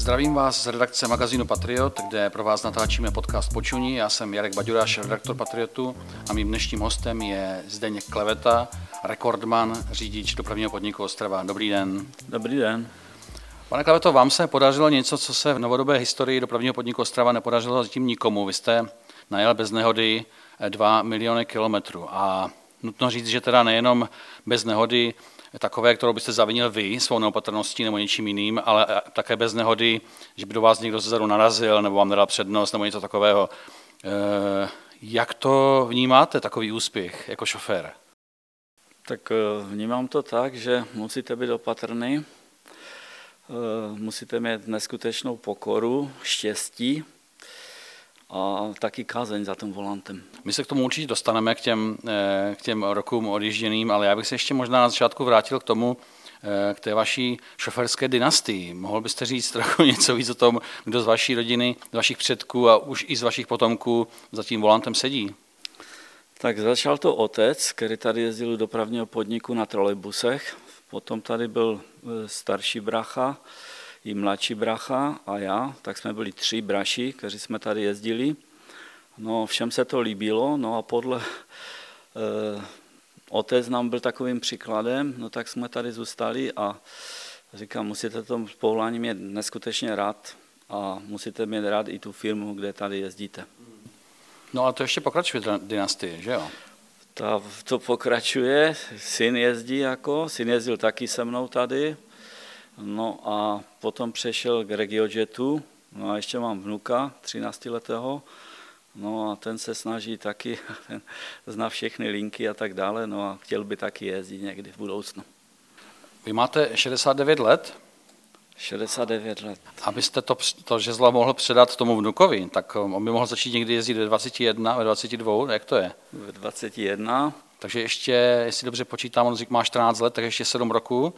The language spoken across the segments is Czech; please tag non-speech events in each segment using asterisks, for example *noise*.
Zdravím vás z redakce magazínu Patriot, kde pro vás natáčíme podcast Počuní. Já jsem Jarek Baďuráš, redaktor Patriotu a mým dnešním hostem je Zdeněk Kleveta, rekordman, řidič dopravního podniku Ostrava. Dobrý den. Dobrý den. Pane Kleveto, vám se podařilo něco, co se v novodobé historii dopravního podniku Ostrava nepodařilo zatím nikomu. Vy jste najel bez nehody 2 miliony kilometrů a nutno říct, že teda nejenom bez nehody takové, kterou byste zavinil vy svou neopatrností nebo něčím jiným, ale také bez nehody, že by do vás někdo zezadu narazil nebo vám nedal přednost nebo něco takového. Eh, jak to vnímáte, takový úspěch jako šofér? Tak eh, vnímám to tak, že musíte být opatrný, eh, musíte mít neskutečnou pokoru, štěstí, a taky kázeň za tím volantem. My se k tomu určitě dostaneme, k těm, eh, k těm rokům odjížděným, ale já bych se ještě možná na začátku vrátil k tomu, eh, k té vaší šoferské dynastii. Mohl byste říct trochu *laughs* něco víc o tom, kdo z vaší rodiny, z vašich předků a už i z vašich potomků za tím volantem sedí? Tak začal to otec, který tady jezdil do dopravního podniku na trolejbusech. Potom tady byl eh, starší bracha, i mladší bracha a já, tak jsme byli tři braši, kteří jsme tady jezdili. No, všem se to líbilo, no a podle *laughs* eh, otec nám byl takovým příkladem, no tak jsme tady zůstali a říkám, musíte to povolání mít neskutečně rád a musíte mít rád i tu firmu, kde tady jezdíte. No a to ještě pokračuje dynastie, že jo? Ta, to pokračuje, syn jezdí jako, syn jezdil taky se mnou tady, No a potom přešel k RegioJetu, no a ještě mám vnuka, 13 letého, no a ten se snaží taky, *laughs* ten zná všechny linky a tak dále, no a chtěl by taky jezdit někdy v budoucnu. Vy máte 69 let? 69 let. Abyste to, to žezlo mohl předat tomu vnukovi, tak on by mohl začít někdy jezdit ve 21, ve 22, jak to je? Ve 21. Takže ještě, jestli dobře počítám, on má 14 let, tak ještě 7 roků.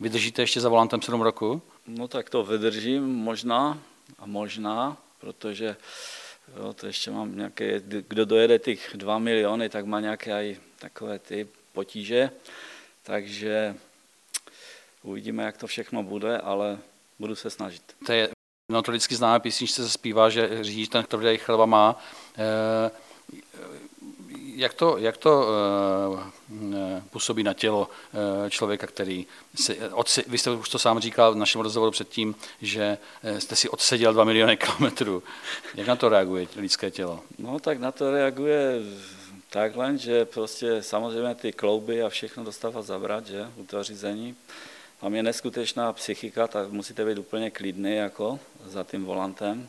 Vydržíte ještě za volantem 7 roku? No tak to vydržím možná a možná, protože jo, to ještě mám nějaké, kdo dojede těch 2 miliony, tak má nějaké aj takové ty potíže, takže uvidíme, jak to všechno bude, ale budu se snažit. To je notoricky známé písničce se zpívá, že řidič ten, který chleba má. E, jak to, jak to uh, působí na tělo uh, člověka, který si, odsi, vy jste už to sám říkal v našem rozhovoru předtím, že jste si odseděl 2 miliony *laughs* kilometrů. Jak na to reaguje lidské tělo? No tak na to reaguje takhle, že prostě samozřejmě ty klouby a všechno dostává zabrat, že, u toho řízení. Tam je neskutečná psychika, tak musíte být úplně klidný jako za tím volantem.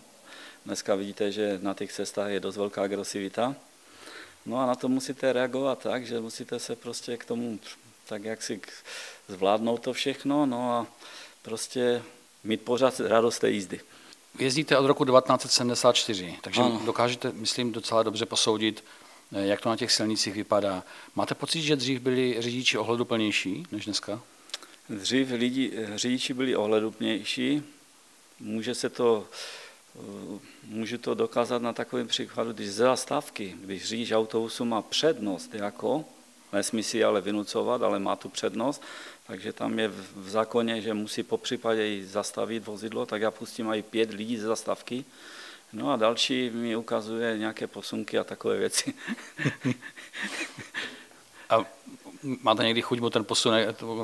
Dneska vidíte, že na těch cestách je dost velká agresivita. No a na to musíte reagovat tak, že musíte se prostě k tomu tak jak si zvládnout to všechno, no a prostě mít pořád radost té jízdy. Jezdíte od roku 1974, takže ano. dokážete, myslím, docela dobře posoudit, eh, jak to na těch silnicích vypadá. Máte pocit, že dřív byli řidiči ohleduplnější než dneska? Dřív lidi, eh, řidiči byli ohleduplnější, může se to Můžu to dokázat na takovém příkladu, když ze zastávky, když řidič autobusu má přednost jako, nesmí si ale vynucovat, ale má tu přednost, takže tam je v zákoně, že musí po případě i zastavit vozidlo, tak já pustím i pět lidí ze zastávky. No a další mi ukazuje nějaké posunky a takové věci. *laughs* a máte někdy chuť mu ten posun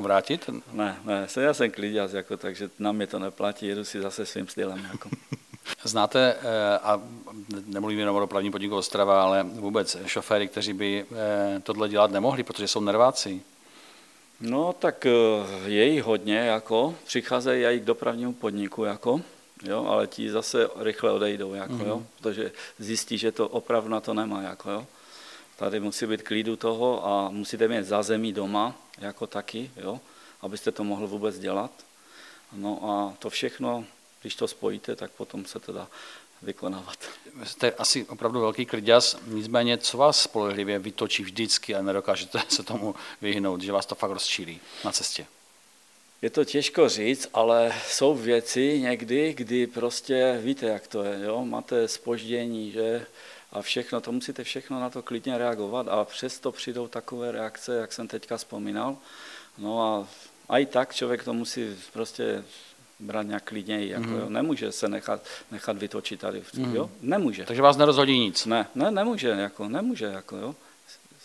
vrátit? Ne, ne, já jsem kliděz, jako, takže na mě to neplatí, jedu si zase svým stylem. Jako. *laughs* Znáte, eh, a nemluvím jenom o dopravní podniku Ostrava, ale vůbec šoféry, kteří by eh, tohle dělat nemohli, protože jsou nerváci? No, tak eh, je jich hodně, jako, přicházejí i k dopravnímu podniku, jako, jo, ale ti zase rychle odejdou, jako, mm-hmm. jo, mhm. protože zjistí, že to opravdu na to nemá, jako, jo. Tady musí být klidu toho a musíte mít zázemí doma, jako taky, jo, abyste to mohl vůbec dělat. No a to všechno když to spojíte, tak potom se teda vykonávat. Jste asi opravdu velký klidňas, nicméně co vás spolehlivě vytočí vždycky a nedokážete *laughs* se tomu vyhnout, že vás to fakt rozčílí na cestě? Je to těžko říct, ale jsou věci někdy, kdy prostě víte, jak to je, jo? máte spoždění, že a všechno, to musíte všechno na to klidně reagovat a přesto přijdou takové reakce, jak jsem teďka vzpomínal. No a i tak člověk to musí prostě brát nějak klidněji. Jako, mm. jo. Nemůže se nechat, nechat vytočit tady. Mm. Jo? Nemůže. Takže vás nerozhodí nic? Ne, ne nemůže. Jako, nemůže jako, jo.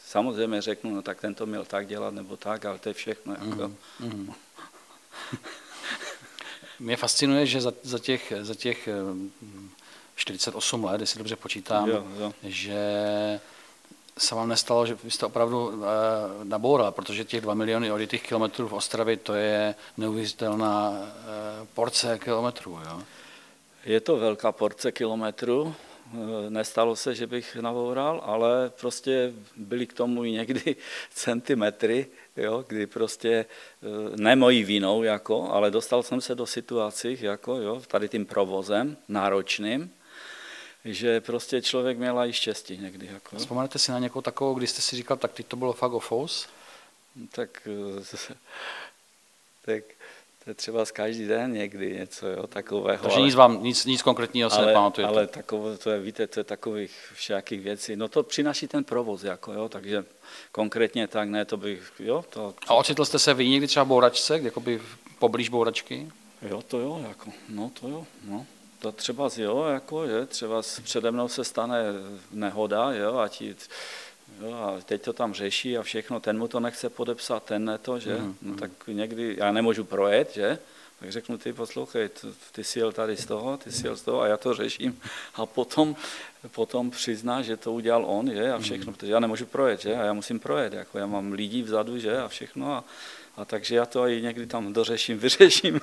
Samozřejmě řeknu, no tak ten to měl tak dělat nebo tak, ale to je všechno. Jako. Mm. *laughs* Mě fascinuje, že za, za, těch, za těch 48 let, jestli dobře počítám, jo, jo. že se vám nestalo, že vy jste opravdu uh, naboural, protože těch 2 miliony odjetých kilometrů v Ostravě, to je neuvěřitelná uh, porce kilometrů. Jo? Je to velká porce kilometrů, eh, nestalo se, že bych naboural, ale prostě byly k tomu i někdy *laughs* centimetry, jo, kdy prostě ne mojí vinou, jako, ale dostal jsem se do situací, jako, jo, tady tím provozem náročným, že prostě člověk měl i štěstí někdy. Jako. Vzpomenete si na nějakou takovou, kdy jste si říkal, tak teď to bylo fakt ofous? Tak, *laughs* tak to je třeba z každý den někdy něco jo, takového. Takže ale, nic vám, nic, nic konkrétního se nepamatujete? Ale takové, to je, víte, to je takových všakých věcí. No to přináší ten provoz, jako jo, takže konkrétně tak ne, to bych, jo. To, A ocitl jste se vy někdy třeba v bouračce, jakoby poblíž bouračky? Jo, to jo, jako, no to jo, no. To třeba jo, jako, je, třeba přede mnou se stane nehoda, jo, a ti, jo, a teď to tam řeší a všechno, ten mu to nechce podepsat, ten ne to, že, mm, no, tak někdy, já nemůžu projet, že, tak řeknu, ty poslouchej, ty jsi jel tady z toho, ty jsi jel z toho a já to řeším. A potom, potom přizná, že to udělal on, že, a všechno, mm. protože já nemůžu projet, že, a já musím projet, jako já mám lidi vzadu, že, a všechno, a, a takže já to i někdy tam dořeším, *laughs* vyřeším.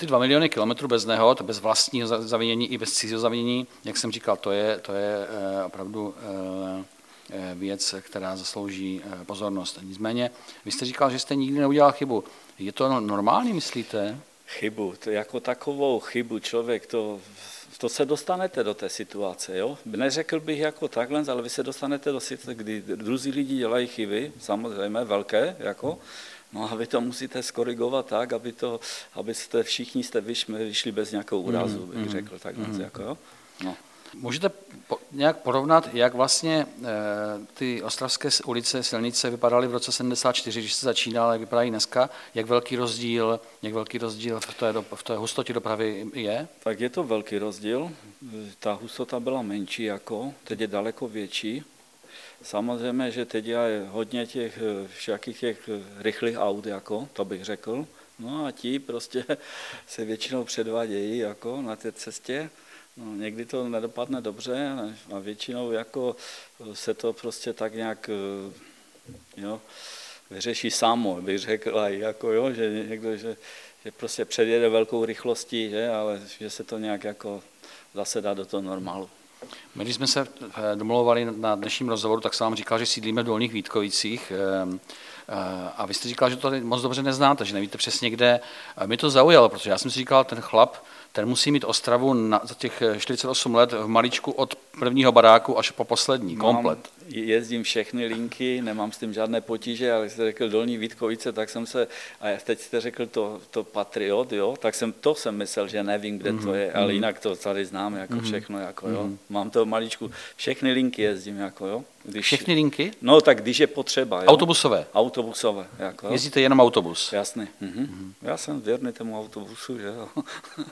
Ty dva miliony kilometrů bez nehod, bez vlastního zavinění i bez cizího zavinění, jak jsem říkal, to je, to je eh, opravdu eh, eh, věc, která zaslouží pozornost. Nicméně, vy jste říkal, že jste nikdy neudělal chybu. Je to no, normální, myslíte? Chybu, to jako takovou chybu člověk, to, to se dostanete do té situace. Jo? Neřekl bych jako takhle, ale vy se dostanete do situace, kdy druzí lidi dělají chyby, samozřejmě velké, jako, No a vy to musíte skorigovat tak, aby, to, abyste všichni jste vyšli, vyšli bez nějakého úrazu, bych mm, řekl takhle. Mm. Jako, jo? No. Můžete po, nějak porovnat, jak vlastně e, ty ostravské ulice, silnice vypadaly v roce 74, když se začínal, jak vypadají dneska, jak velký rozdíl, jak velký rozdíl v té, v té hustotě dopravy je? Tak je to velký rozdíl. Ta hustota byla menší jako, teď je daleko větší. Samozřejmě, že teď je hodně těch eh, všakých těch eh, rychlých aut, jako, to bych řekl. No a ti prostě *laughs* se většinou předvádějí jako na té cestě. No, někdy to nedopadne dobře a většinou jako eh, se to prostě tak nějak jo, vyřeší samo, bych řekl, jako, jo, že někdo, že, že prostě předjede velkou rychlostí, že, ale že se to nějak jako zase dá do toho normálu. My, když jsme se eh, domluvali na dnešním rozhovoru, tak jsem vám říkal, že sídlíme v Dolních Vítkovicích ehm, eh, a vy jste říkal, že to moc dobře neznáte, že nevíte přesně kde. Mě to zaujalo, protože já jsem si říkal, ten chlap, ten musí mít Ostravu na, za těch 48 let v maličku od prvního baráku až po poslední, komplet. Mám, jezdím všechny linky, nemám s tím žádné potíže, ale jste řekl Dolní Vítkovice, tak jsem se, a teď jste řekl to, to Patriot, jo, tak jsem, to jsem myslel, že nevím, kde mm-hmm. to je, ale mhm. jinak to tady znám jako mm-hmm. všechno, jako jo. Mm-hmm. Mám to maličku, všechny linky jezdím, jako jo. Když, všechny linky? No tak když je potřeba. Jo. Autobusové? Autobusové, jako jo. Jezdíte jenom autobus? Jasně. Mm-hmm. Mm-hmm. Já jsem věrný tomu autobusu, že jo.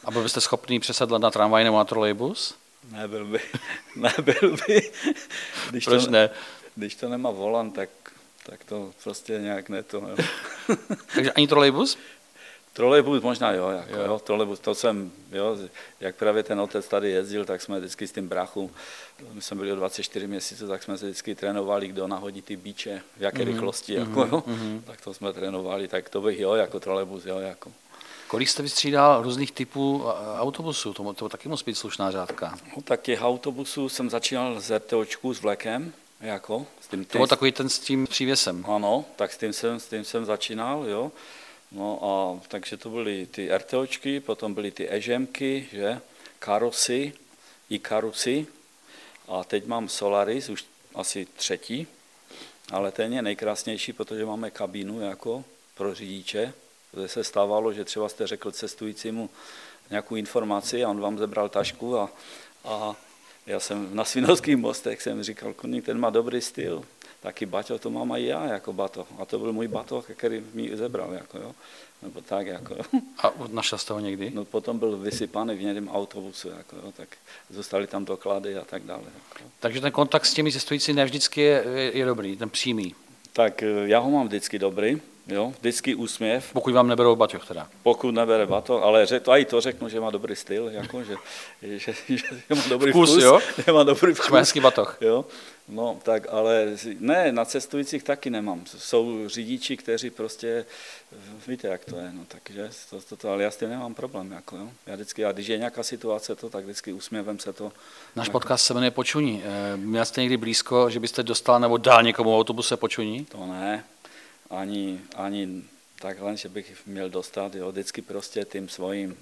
a byl byste schopný přesedlat na tramvaj nebo na trolejbus? Nebyl by. *laughs* Nebyl by. Když Proč to, ne? Když to nemá volant, tak, tak to prostě nějak ne to. *laughs* Takže ani trolejbus? Trolejbus možná jo, jako, jo. jo trolejbus, to jsem, jo, jak právě ten otec tady jezdil, tak jsme vždycky s tím brachu, my jsme byli o 24 měsíců, tak jsme se vždycky trénovali, kdo nahodí ty bíče, v jaké mm-hmm. rychlosti, jako, mm-hmm. jo, mm-hmm. tak to jsme trénovali, tak to bych jo, jako trolejbus, jo, jako. Kolik jste vystřídal různých typů autobusů? To, to taky musí být slušná řádka. No, tak těch autobusů jsem začínal z RTOčku s vlekem, jako, s tím to byl takový ten s tím přívěsem. Ano, tak s tím jsem, s tím jsem začínal, jo. No a takže to byly ty RTOčky, potom byly ty ežemky, že, karosy, i karusy. A teď mám Solaris, už asi třetí, ale ten je nejkrásnější, protože máme kabínu jako pro řidiče, se stávalo, že třeba jste řekl cestujícímu nějakou informaci a on vám zebral tašku a, a já jsem na Svinovských mostech jsem říkal, koník, ten má dobrý styl, taky baťo, to mám i já jako bato. A to byl můj bato, který mi zebral, jako jo. Nebo tak, jako jo. A našel jste ho někdy? No potom byl vysypaný v někém autobusu, jako jo, tak zůstaly tam doklady a tak dále. Jako. Takže ten kontakt s těmi cestujícími ne vždycky je, je, je dobrý, ten přímý. Tak eh, já ho mám vždycky dobrý, jo, vždycky úsměv. Pokud vám neberou baťoch teda. Pokud nebere bato, ale řek, to, i to řeknu, že má dobrý styl, jako, že, že, že, že má dobrý Vkus, vkus, jo? že má dobrý vkus. Švédský batoh. Jo, no tak ale ne, na cestujících taky nemám. Jsou řidiči, kteří prostě, víte, jak to je, no takže to, to, to ale já s tím nemám problém, jako jo. Já vždycky, a když je nějaká situace, to tak vždycky usměvem se to. Náš podcast se jmenuje Počuní. Eh, Měl jste někdy blízko, že byste dostal nebo dal někomu autobuse Počuní? To ne, ani, ani takhle, že bych měl dostat, jo, vždycky prostě tím svým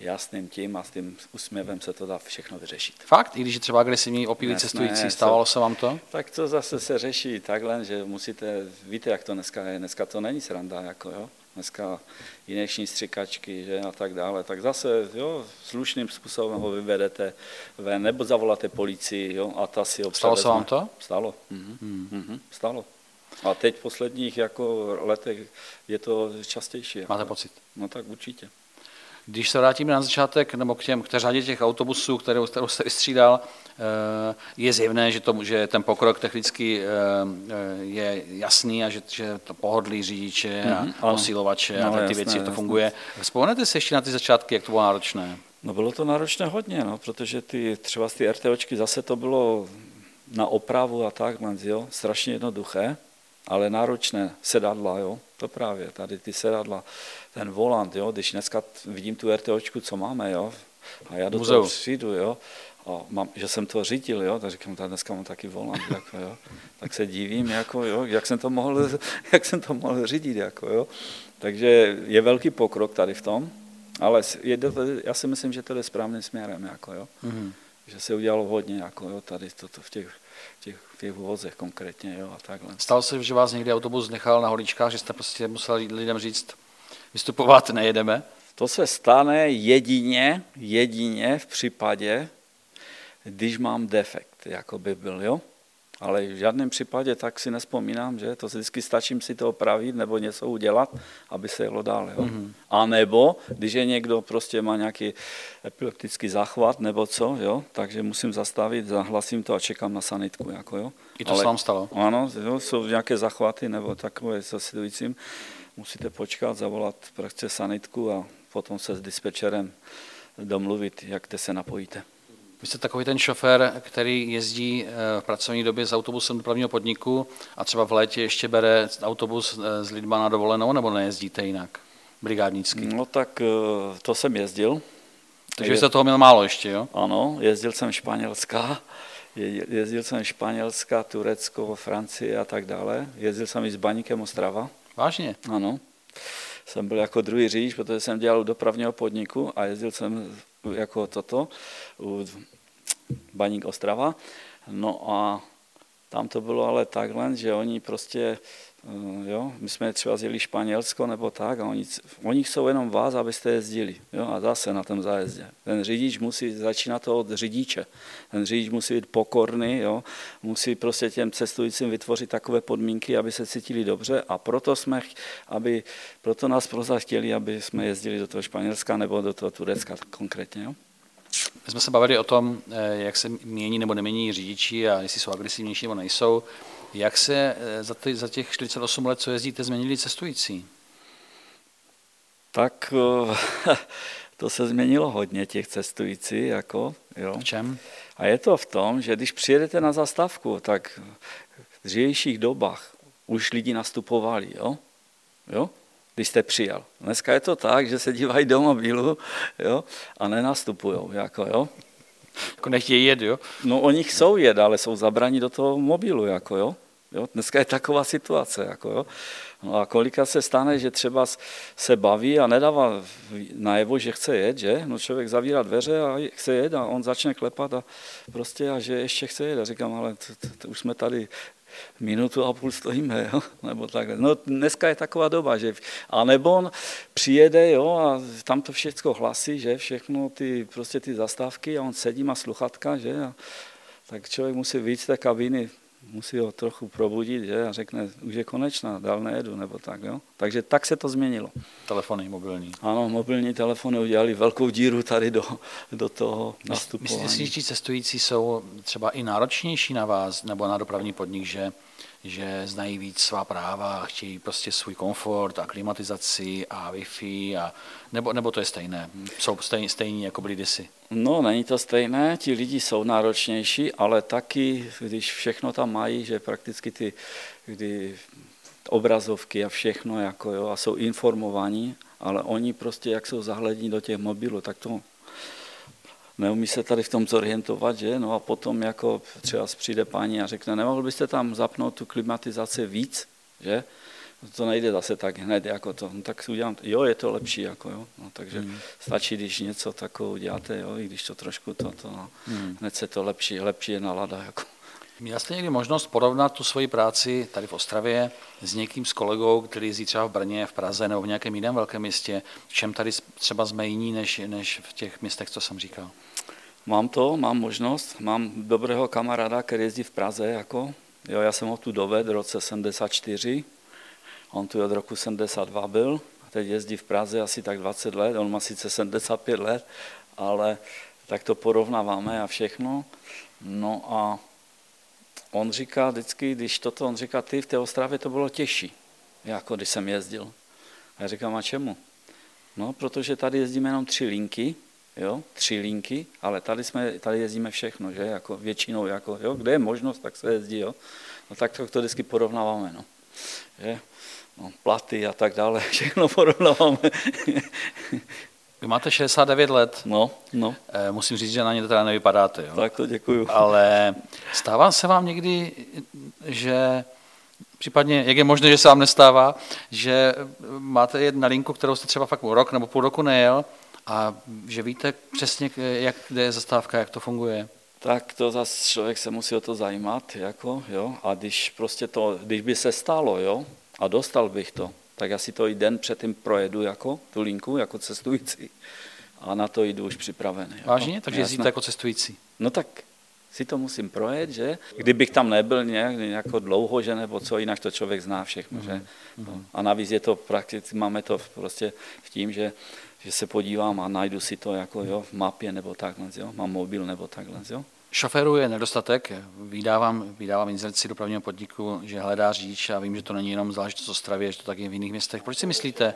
jasným tím a s tím úsměvem se to dá všechno vyřešit. Fakt? I když je třeba agresivní Jasné, cestující, stávalo se vám to? Tak to zase se řeší takhle, že musíte, víte, jak to dneska je, dneska to není sranda, jako jo, dneska jineční střikačky, že, a tak dále, tak zase, jo, slušným způsobem ho vyvedete ven, nebo zavoláte policii, jo, a ta si ho Stalo se vám to? Stalo, mhm. Mhm. stalo. A teď v posledních jako letech je to častější. Jako. Máte pocit? No tak určitě. Když se vrátíme na začátek, nebo k, těm, k té řadě těch autobusů, kterou, kterou jste vystřídal, eh, je zjevné, že, to, že ten pokrok technicky eh, eh, je jasný a že, že to pohodlí řidiče a Mhm, posilovače a No, ty jasné, věci, jak to jasné. funguje. Vzpomenete si ještě na ty začátky, jak to bylo náročné? No bylo to náročné hodně, no, protože ty, třeba ty RTOčky zase to bylo na opravu a tak, jo, strašně jednoduché, ale náročné sedadla, jo, to právě, tady ty sedadla, ten volant, jo, když dneska vidím tu RTOčku, co máme, jo, a já do Muzeu. toho přijdu, jo, a mám, že jsem to řídil, jo, tak říkám, tak dneska mám taky volant, jako, jo, tak se divím, jako, jo, jak jsem to mohl, *laughs* jak jsem to mohl řídit, jako, jo, takže je velký pokrok tady v tom, ale je, to- já si myslím, že to jde správným směrem, jako, jo, Mhm. že se udělalo hodně, jako, jo, tady toto v těch, těch, v těch vozech konkrétně, jo, a takhle. Stalo se, že vás někdy autobus nechal na holičkách, že jste prostě museli lidem říct, vystupovat nejedeme? To se stane jedině, jedině v případě, když mám defekt, jako by byl, jo? Ale v žádném případě tak si nespomínám, že to si vždycky stačím si to opravit nebo něco udělat, aby se jelo dál. Jo? Mm-hmm. A nebo, když je někdo prostě má nějaký epileptický záchvat nebo co, jo? takže musím zastavit, zahlasím to a čekám na sanitku. Jako, jo? I to se vám stalo? Ano, jo, jsou nějaké zachvaty nebo takové se sledujícím. Musíte počkat, zavolat prostě sanitku a potom se s dispečerem domluvit, jak te se napojíte. Vy jste takový ten šofér, který jezdí eh, v pracovní době s autobusem dopravního podniku a třeba v létě ještě bere autobus eh, s lidma na dovolenou, nebo nejezdíte jinak? Brigádnický. No tak eh, to jsem jezdil. Takže jste toho měl málo ještě, jo? Ano, jezdil jsem Španělska, je- jezdil jsem Španělska, Turecko, Francie a tak dále. Jezdil jsem i s Baníkem Ostrava, Vážně? ano. Jsem byl jako druhý řidič, protože jsem dělal u dopravního podniku a jezdil jsem jako toto u Baník Ostrava. No a tam to bylo ale takhle, že oni prostě, jo, my jsme třeba zjeli Španělsko nebo tak a oni, oni jsou jenom vás, abyste jezdili, jo, a zase na tom zájezdě. Ten řidič musí začínat to od řidiče. Ten řidič musí být pokorný, jo, musí prostě těm cestujícím vytvořit takové podmínky, aby se cítili dobře a proto jsme, aby, proto nás proza chtěli, aby jsme jezdili do toho Španělska nebo do toho Turecka konkrétně, jo. My jsme se bavili o tom, eh, jak se mění nebo nemění řidiči a jestli jsou agresivnější nebo nejsou. Jak se eh, za, ty, za těch 48 let, co jezdíte, změnili cestující? Tak eh, *laughs* to se změnilo hodně těch cestující, jako, jo. V čem? A je to v tom, že když přijedete na zastávku, tak v dřívějších dobách už lidi nastupovali, jo? jo? Když jste přijel. Dneska je to tak, že se dívají do mobilu jo? a nenastupují. Jako, jo? Jako nechtějí jet, jo? No oni chcou jet, ale jsou zabraní do toho mobilu. Jako, jo? Jo? Dneska je taková situace. Jako, jo? No a kolika se stane, že třeba se baví a nedává najevo, že chce jet, že? No člověk zavírá dveře a chce jet a on začne klepat a prostě a že ještě chce jet. A říkám, ale už jsme tady minutu a půl stojíme, jo? *laughs* nebo takhle. No dneska je taková doba, že a nebo on přijede, jo, a tam to všechno hlasí, že všechno ty, prostě ty zastávky a on sedí, má sluchatka, že, a tak člověk musí víc z té kabiny musí ho trochu probudit že? a řekne, už je konečná, dál nejedu, nebo tak. Jo? Takže tak se to změnilo. Telefony mobilní. Ano, mobilní telefony udělali velkou díru tady do, do toho nastupování. Myslíte si, že cestující jsou třeba i náročnější na vás nebo na dopravní podnik, že že znají víc svá práva a chtějí prostě svůj komfort a klimatizaci a Wi-Fi, a, nebo, nebo to je stejné? Jsou stejní, stejní jako byli kdysi? No, není to stejné, ti lidi jsou náročnější, ale taky, když všechno tam mají, že prakticky ty kdy obrazovky a všechno, jako jo, a jsou informovaní, ale oni prostě, jak jsou zahlední do těch mobilů, tak to neumí se tady v tom zorientovat, že? No a potom jako třeba přijde paní a řekne, nemohl byste tam zapnout tu klimatizaci víc, že? To nejde zase tak hned jako to, no, tak si udělám, jo, je to lepší, jako jo, no, takže hmm. stačí, když něco takového uděláte, jo, i když to trošku to, to no, hmm. hned se to lepší, lepší je nalada, jako. Měl jste někdy možnost porovnat tu svoji práci tady v Ostravě s někým s kolegou, který jezdí třeba v Brně, v Praze nebo v nějakém jiném velkém městě? V čem tady třeba jsme jiní než, než v těch městech, co jsem říkal? Mám to, mám možnost, mám dobrého kamaráda, který jezdí v Praze, jako, jo, já jsem ho tu dovedl v roce 74, on tu od roku 72 byl, a teď jezdí v Praze asi tak 20 let, on má sice 75 let, ale tak to porovnáváme a všechno. No a on říká vždycky, když toto, on říká, ty v té Ostravě to bylo těžší, jako když jsem jezdil. A já říkám, a čemu? No, protože tady jezdíme jenom tři linky, jo, tři linky, ale tady, jsme, tady jezdíme všechno, že, jako většinou, jako, jo, kde je možnost, tak se jezdí, jo. No tak to, to vždycky porovnáváme, no. Že? No, platy a tak dále, *laughs* všechno porovnáváme. Vy máte 69 let. No, no. E, musím říct, že na ně teda nevypadáte. Jo? Tak to děkuju. Ale stává se vám někdy, že případně, jak je možné, že se vám nestává, že máte jet na linku, kterou jste třeba fakt rok nebo půl roku nejel a že víte přesně, jak, kde je zastávka, jak to funguje? Tak to zase člověk se musí o to zajímat, jako, jo, a když prostě to, když by se stalo, jo, a dostal bych to, tak asi to i den předtím projedu jako tu linku, jako cestující a na to jdu už připravený. Jako. Vážně? Takže jezdíte jako cestující? No tak si to musím projet, že? Kdybych tam nebyl nějak, nějak dlouho, že nebo co, jinak to člověk zná všechno, že? Mm-hmm. A navíc je to prakticky, máme to prostě v tím, že že se podívám a najdu si to jako jo, v mapě nebo takhle, jo, mám mobil nebo takhle. Jo. Šoféru je nedostatek. Vydávám, vydávám inzerci dopravního podniku, že hledá řidič a vím, že to není jenom záležitost Ostravy, že to taky v jiných městech. Proč si myslíte,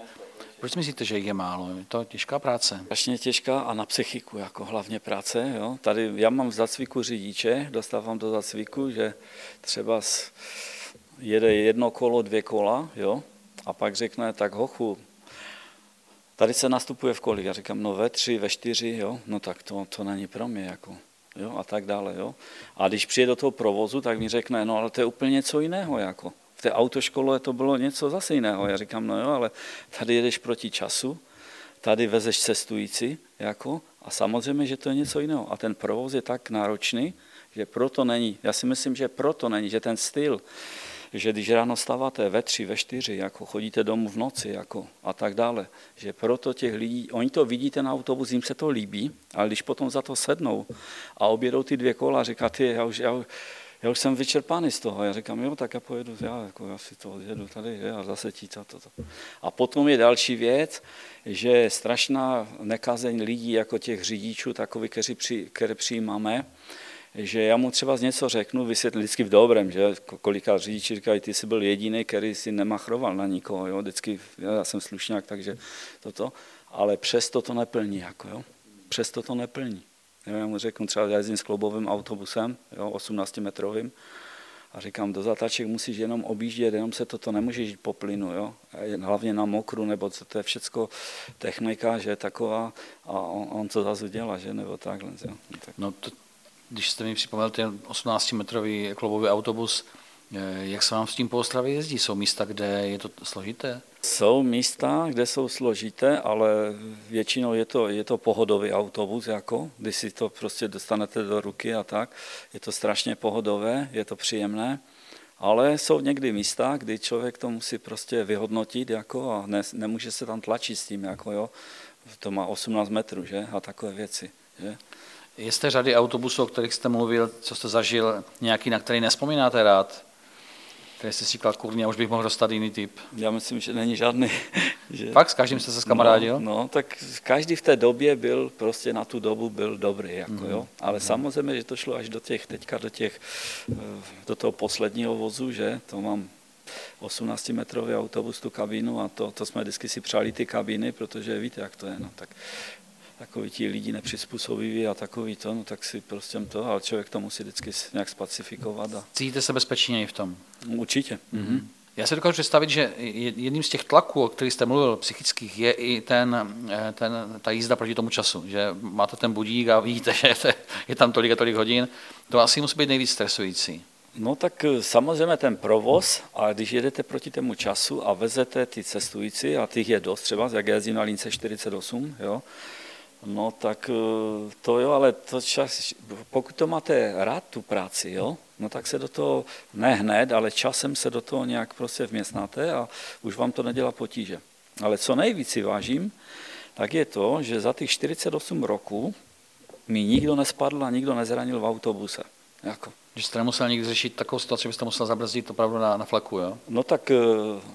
proč myslíte, že jich je málo? Je to těžká práce? Strašně těžká a na psychiku, jako hlavně práce. Jo. Tady já mám v zacviku řidiče, dostávám do zacviku, že třeba jede jedno kolo, dvě kola, jo, a pak řekne, tak hochu, Tady se nastupuje v kolik? Já říkám, no ve tři, ve čtyři, jo, no tak to, to není pro mě, jako, jo, a tak dále, jo. A když přijde do toho provozu, tak mi řekne, no ale to je úplně něco jiného, jako. V té autoškole to bylo něco zase jiného. Já říkám, no jo, ale tady jedeš proti času, tady vezeš cestující, jako, a samozřejmě, že to je něco jiného. A ten provoz je tak náročný, že proto není, já si myslím, že proto není, že ten styl, že když ráno stáváte ve tři, ve čtyři, jako chodíte domů v noci jako a tak dále, že proto těch lidí, oni to vidí ten autobus, jim se to líbí, ale když potom za to sednou a objedou ty dvě kola, říká, ty, já už, já, já už jsem vyčerpaný z toho. Já říkám, jo, tak já pojedu, já, jako, já si to odjedu tady že, a zase tí to, to. A potom je další věc, že je strašná nekazeň lidí, jako těch řidičů, takových, kteří, při, které přijímáme, že já mu třeba z něco řeknu, vysvětlit vždycky v dobrém, že koliká řidiči říkají, ty jsi byl jediný, který si nemachroval na nikoho, jo? vždycky, já jsem slušňák, takže toto, ale přesto to neplní, jako, jo? přesto to neplní. Mu řeknu třeba, já jezdím s kloubovým autobusem, jo, 18 metrovým, a říkám, do zataček musíš jenom objíždět, jenom se toto nemůžeš jít po plynu, jo? hlavně na mokru, nebo co to je všecko technika, že je taková, a on, on to zase dělá, že, nebo takhle. Jo? Tak. no to, když jste mi připomněl ten 18-metrový klubový autobus, jak se vám s tím po Ostravě jezdí? Jsou místa, kde je to složité? Jsou místa, kde jsou složité, ale většinou je to, je to pohodový autobus, jako, když si to prostě dostanete do ruky a tak. Je to strašně pohodové, je to příjemné, ale jsou někdy místa, kdy člověk to musí prostě vyhodnotit jako, a ne, nemůže se tam tlačit s tím, jako, jo. to má 18 metrů že? a takové věci. Že? Je z té řady autobusů, o kterých jste mluvil, co jste zažil, nějaký, na který nespomínáte rád? Který jste si klad kurně, už bych mohl dostat jiný typ. Já myslím, že není žádný. *laughs* Že... Fakt, s každým jste se skamarádil? No, no, tak každý v té době byl, prostě na tu dobu byl dobrý, jako, mm. jo. Ale mm. samozřejmě, že to šlo až do těch, teďka do těch, eh, do toho posledního vozu, že, to mám 18-metrový autobus, tu kabínu a to, to jsme vždycky si přáli ty kabíny, protože víte, jak to je, no, tak takový ti lidi nepřizpůsobiví a takový to, no tak si prostě to, ale člověk to musí vždycky nějak spacifikovat. A... Cítíte se bezpečněji v tom? Určitě. Mm-hmm. Já si dokážu představit, že jedním z těch tlaků, o kterých jste mluvil, psychických, je i ten, eh, ten, ta jízda proti tomu času, že máte ten budík a víte, *laughs* že je tam tolik a tolik hodin. To asi musí být nejvíc stresující. No tak eh, samozřejmě ten provoz, a když jedete proti tomu času a vezete ty cestující, a těch je dost třeba, jak jezdím na lince 48, jo, No tak eh, to jo, ale to čas, pokud to máte rád, tu práci, jo, no tak se do toho, ne hned, ale časem se do toho nějak prostě vměstnáte a už vám to nedělá potíže. Ale co nejvíc si vážím, tak je to, že za těch 48 roků mi nikdo nespadl a nikdo nezranil v autobuse. Jako. Že jste nemusel nikdy řešit takovou situaci, že byste musel zabrzdit opravdu na, na flaku, jo? No tak eh,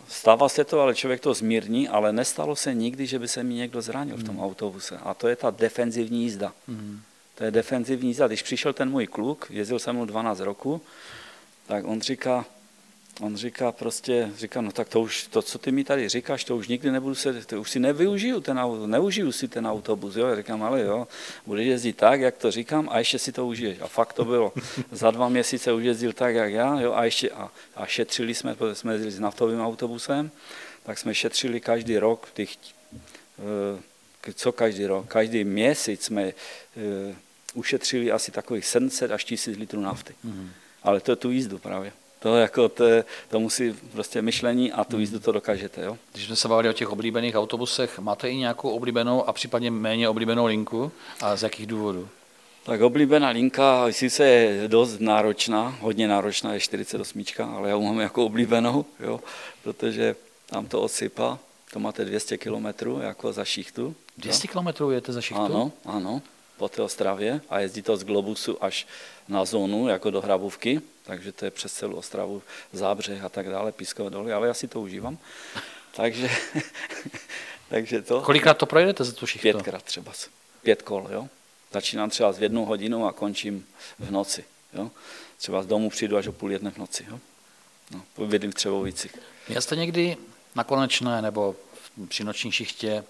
stává se to, ale člověk to zmírní, ale nestalo se nikdy, že by se mi někdo zranil v tom hmm. autobuse. A to je ta defenzivní jízda. Hmm. To je defenzivní jízda. Když přišel ten můj kluk, jezdil jsem mu 12 roku, tak on říká, On říká prostě, říká, no tak to už, to, co ty mi tady říkáš, to už nikdy nebudu se, to už si nevyužiju ten auto, neužiju si ten autobus, jo, já říkám, ale jo, budeš jezdit tak, jak to říkám, a ještě si to užiješ. A fakt to bylo. *laughs* Za dva měsíce už jezdil tak, jak já, jo, a ještě, a, a šetřili jsme, protože jsme jezdili s naftovým autobusem, tak jsme šetřili každý rok těch, eh, co každý rok, každý měsíc jsme eh, ušetřili asi takových 700 až 1000 litrů nafty. Mm-hmm. Ale to je tu jízdu právě. To, jako to, to musí prostě myšlení a tu jízdu to dokážete. Jo? Když jsme se bavili o těch oblíbených autobusech, máte i nějakou oblíbenou a případně méně oblíbenou linku? A z jakých důvodů? Tak oblíbená linka sice je dost náročná, hodně náročná, je 48, ale já mám jako oblíbenou, jo, protože tam to osypa, to máte 200 km jako za šichtu. 200 km jete za šichtu? Ano, ano, po té Ostravě a jezdí to z Globusu až na zónu, jako do Hrabůvky takže to je přes celou Ostravu, Zábřeh a tak dále, Pískové doly, ale já si to užívám. *laughs* Takže, *laughs* takže to... Kolikrát to projedete za tu šichtu? Pětkrát třeba, pět kol, jo. Začínám třeba s jednou hodinou a končím v noci, jo. Třeba z domu přijdu až o půl jedné v noci, jo. No, bydlím v Třebovicích. Měl jste někdy na konečné nebo při noční šichtě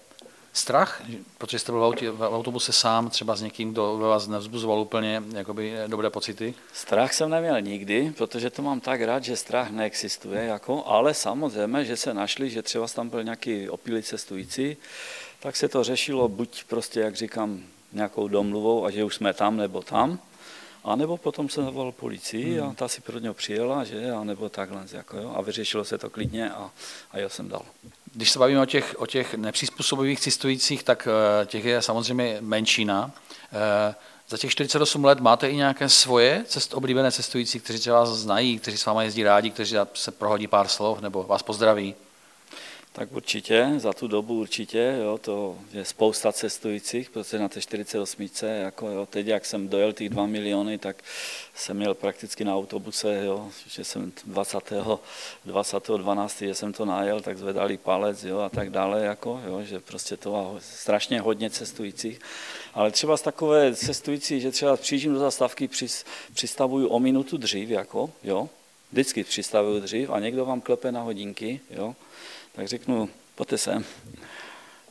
strach, protože jste byl v, autobuse sám, třeba s někým, kdo vás nevzbuzoval úplně jakoby, dobré pocity? Strach jsem neměl nikdy, protože to mám tak rád, že strach neexistuje, jako, ale samozřejmě, že se našli, že třeba tam byl nějaký opilý cestující, tak se to řešilo buď prostě, jak říkám, nějakou domluvou a že už jsme tam nebo tam, a nebo potom se zavolal policii hmm. a ta si pro něho přijela, že, a nebo takhle, jako, jo, a vyřešilo se to klidně a, a jel jsem dal. Když se bavíme o těch, o těch nepřizpůsobivých cestujících, tak eh, těch je samozřejmě menšina. Eh, za těch 48 let máte i nějaké svoje cest, oblíbené cestující, kteří třeba vás znají, kteří s váma jezdí rádi, kteří se prohodí pár slov nebo vás pozdraví? Tak určitě, za tu dobu určitě, jo, to je spousta cestujících, protože na té 48, jako jo, teď jak jsem dojel těch 2 miliony, tak jsem měl prakticky na autobuse, jo, že jsem 20. 20. 12. že jsem to najel, tak zvedali palec jo, a tak dále, jako, jo, že prostě to má strašně hodně cestujících. Ale třeba z takové cestující, že třeba přijíždím do zastávky, přistavuju o minutu dřív, jako, jo, vždycky přistavuju dřív a někdo vám klepe na hodinky, jo, tak řeknu, pojďte sem,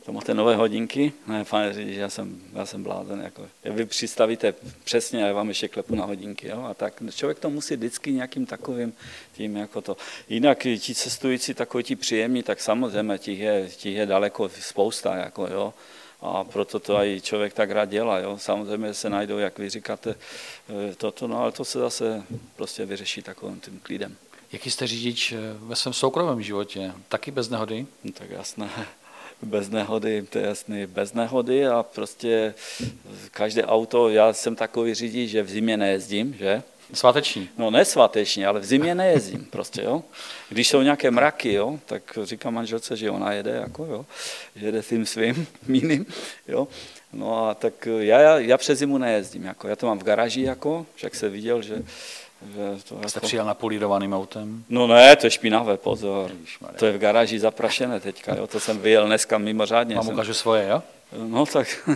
to máte nové hodinky? Ne, pane řidič, já jsem, já jsem blázen. Jako. Vy přistavíte přesně a já vám ještě klepu na hodinky. Jo? A tak člověk to musí vždycky nějakým takovým tím jako to. Jinak ti cestující, takový ti příjemní, tak samozřejmě těch je, těch je daleko spousta. Jako, jo? A proto to i člověk tak rád dělá. Jo? Samozřejmě se najdou, jak vy říkáte, eh, toto, no ale to se zase prostě vyřeší takovým tím klidem. Jaký jste řidič eh, ve svém soukromém životě? Taky bez nehody? No, tak jasné, *laughs* bez nehody, to je jasný, bez nehody a prostě každé auto, já jsem takový řidič, že v zimě nejezdím, že? Sváteční. No ne sváteční, ale v zimě nejezdím prostě, jo. Když jsou nějaké mraky, jo, tak říkám manželce, že ona jede, jako, jo, jede tím svým, *laughs* míným, jo. No a tak já, já, já přes zimu nejezdím, jako, já to mám v garáži, jako, však se viděl, že, že to Jste jako, přijel napolírovaným autem? No ne, to je špinavé, pozor. Ježišmarja. To je v garáži zaprašené teďka, jo, to jsem vyjel dneska mimořádně. Vám jsem, ukážu svoje, jo? no tak,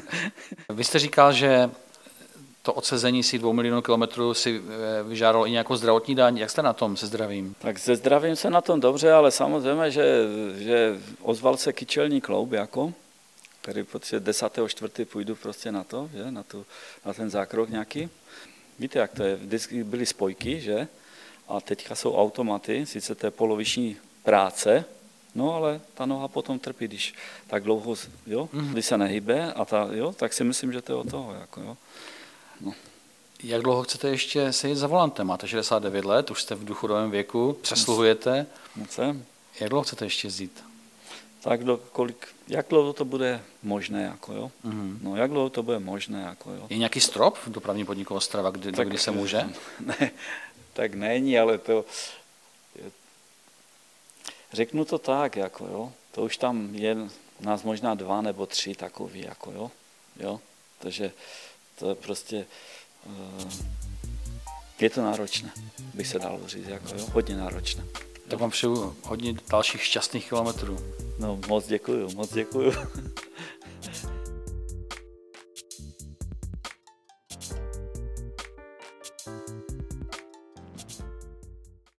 Vy jste říkal, že to odsezení si dvou milionů kilometrů si eh, vyžádalo i nějakou zdravotní daň. Jak jste na tom se zdravím? tak se zdravím se na tom dobře, ale samozřejmě, že, že ozval se kyčelní kloub, jako, který prostě 10.4. půjdu prostě na to, že, na, tu, na ten zákrok nějaký. Víte, jak to je, vždycky byly spojky, že, a teďka jsou automaty, sice to je poloviční práce, no ale ta noha potom trpí, když tak dlouho, jo, když se nehybe, a ta, jo, tak si myslím, že to je od toho, jako, jo. Jak dlouho chcete ještě sedět za volantem? Máte 69 let, už jste v důchodovém věku, přesluhujete. Moc. Jak dlouho chcete ještě jezdit? Tak do, kolik, jak dlouho to bude možné, jako jo? Mhm. No, jak dlouho to bude možné, jako jo? Je nějaký strop v dopravní podniku Ostrava, kdy, tak, kdy se může? *laughs* Ne, tak není, ale to... Řeknu to tak, jako jo, to už tam je nás možná dva nebo tři takový, jako jo, jo, takže to je prostě, uh, je to náročné, by se dalo říct, jako jo, hodně náročné. Tak vám přeju hodně dalších šťastných kilometrů. No, moc děkuju, moc děkuju. *laughs*